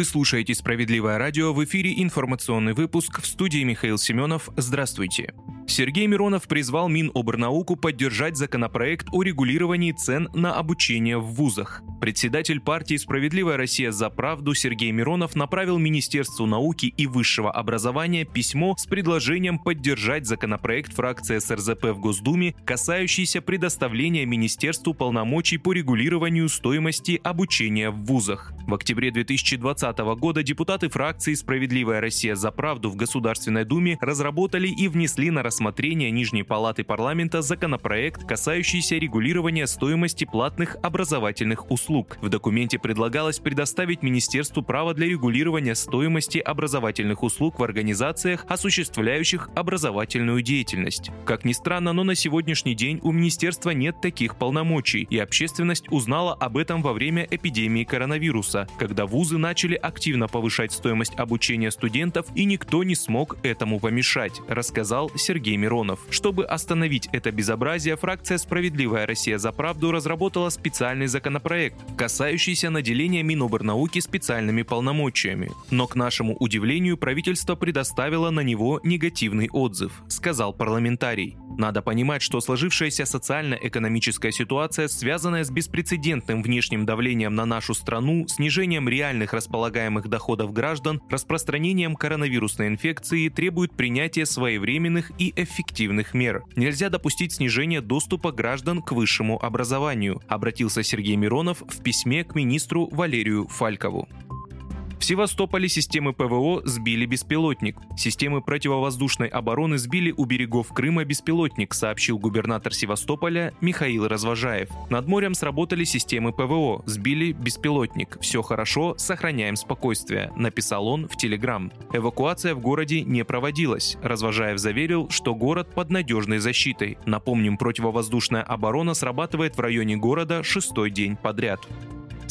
Вы слушаете «Справедливое радио» в эфире информационный выпуск в студии Михаил Семенов. Здравствуйте. Сергей Миронов призвал Миноборнауку поддержать законопроект о регулировании цен на обучение в вузах. Председатель партии «Справедливая Россия за правду» Сергей Миронов направил Министерству науки и высшего образования письмо с предложением поддержать законопроект фракции СРЗП в Госдуме, касающийся предоставления Министерству полномочий по регулированию стоимости обучения в вузах. В октябре 2020 года депутаты фракции «Справедливая Россия за правду» в Государственной Думе разработали и внесли на рассмотрение Нижней Палаты парламента законопроект, касающийся регулирования стоимости платных образовательных услуг. В документе предлагалось предоставить Министерству право для регулирования стоимости образовательных услуг в организациях, осуществляющих образовательную деятельность. Как ни странно, но на сегодняшний день у Министерства нет таких полномочий, и общественность узнала об этом во время эпидемии коронавируса, когда вузы начали активно повышать стоимость обучения студентов, и никто не смог этому помешать, рассказал Сергей Миронов. Чтобы остановить это безобразие, фракция «Справедливая Россия за правду» разработала специальный законопроект, касающийся наделения Миноборнауки специальными полномочиями. Но, к нашему удивлению, правительство предоставило на него негативный отзыв, сказал парламентарий. Надо понимать, что сложившаяся социально-экономическая ситуация, связанная с беспрецедентным внешним давлением на нашу страну, снижением реальных располагаемых доходов граждан, распространением коронавирусной инфекции, требует принятия своевременных и эффективных мер. Нельзя допустить снижения доступа граждан к высшему образованию, обратился Сергей Миронов в письме к министру Валерию Фалькову. Севастополе системы ПВО сбили беспилотник. Системы противовоздушной обороны сбили у берегов Крыма беспилотник, сообщил губернатор Севастополя Михаил Развожаев. Над морем сработали системы ПВО, сбили беспилотник. Все хорошо, сохраняем спокойствие, написал он в Телеграм. Эвакуация в городе не проводилась. Развожаев заверил, что город под надежной защитой. Напомним, противовоздушная оборона срабатывает в районе города шестой день подряд.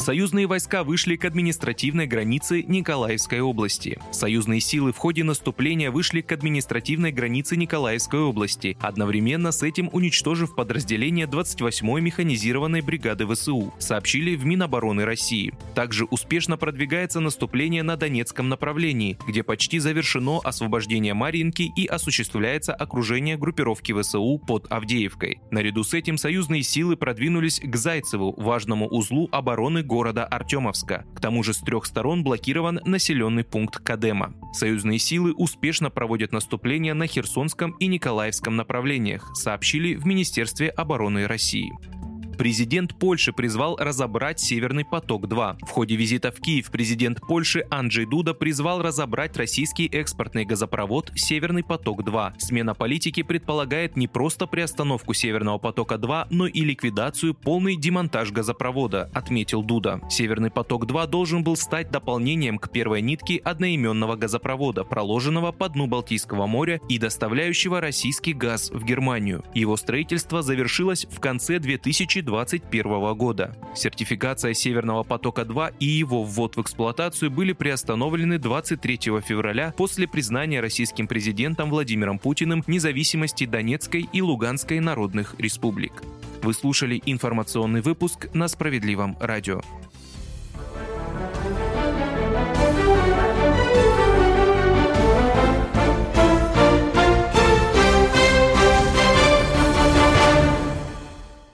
Союзные войска вышли к административной границе Николаевской области. Союзные силы в ходе наступления вышли к административной границе Николаевской области, одновременно с этим уничтожив подразделение 28-й механизированной бригады ВСУ, сообщили в Минобороны России. Также успешно продвигается наступление на Донецком направлении, где почти завершено освобождение Маринки и осуществляется окружение группировки ВСУ под Авдеевкой. Наряду с этим союзные силы продвинулись к Зайцеву, важному узлу обороны города Артемовска. К тому же с трех сторон блокирован населенный пункт Кадема. Союзные силы успешно проводят наступление на Херсонском и Николаевском направлениях, сообщили в Министерстве обороны России. Президент Польши призвал разобрать «Северный поток-2». В ходе визита в Киев президент Польши Анджей Дуда призвал разобрать российский экспортный газопровод «Северный поток-2». Смена политики предполагает не просто приостановку «Северного потока-2», но и ликвидацию, полный демонтаж газопровода, отметил Дуда. «Северный поток-2» должен был стать дополнением к первой нитке одноименного газопровода, проложенного по дну Балтийского моря и доставляющего российский газ в Германию. Его строительство завершилось в конце 2020 2021 года. Сертификация Северного потока-2 и его ввод в эксплуатацию были приостановлены 23 февраля после признания российским президентом Владимиром Путиным независимости Донецкой и Луганской народных республик. Вы слушали информационный выпуск на Справедливом радио.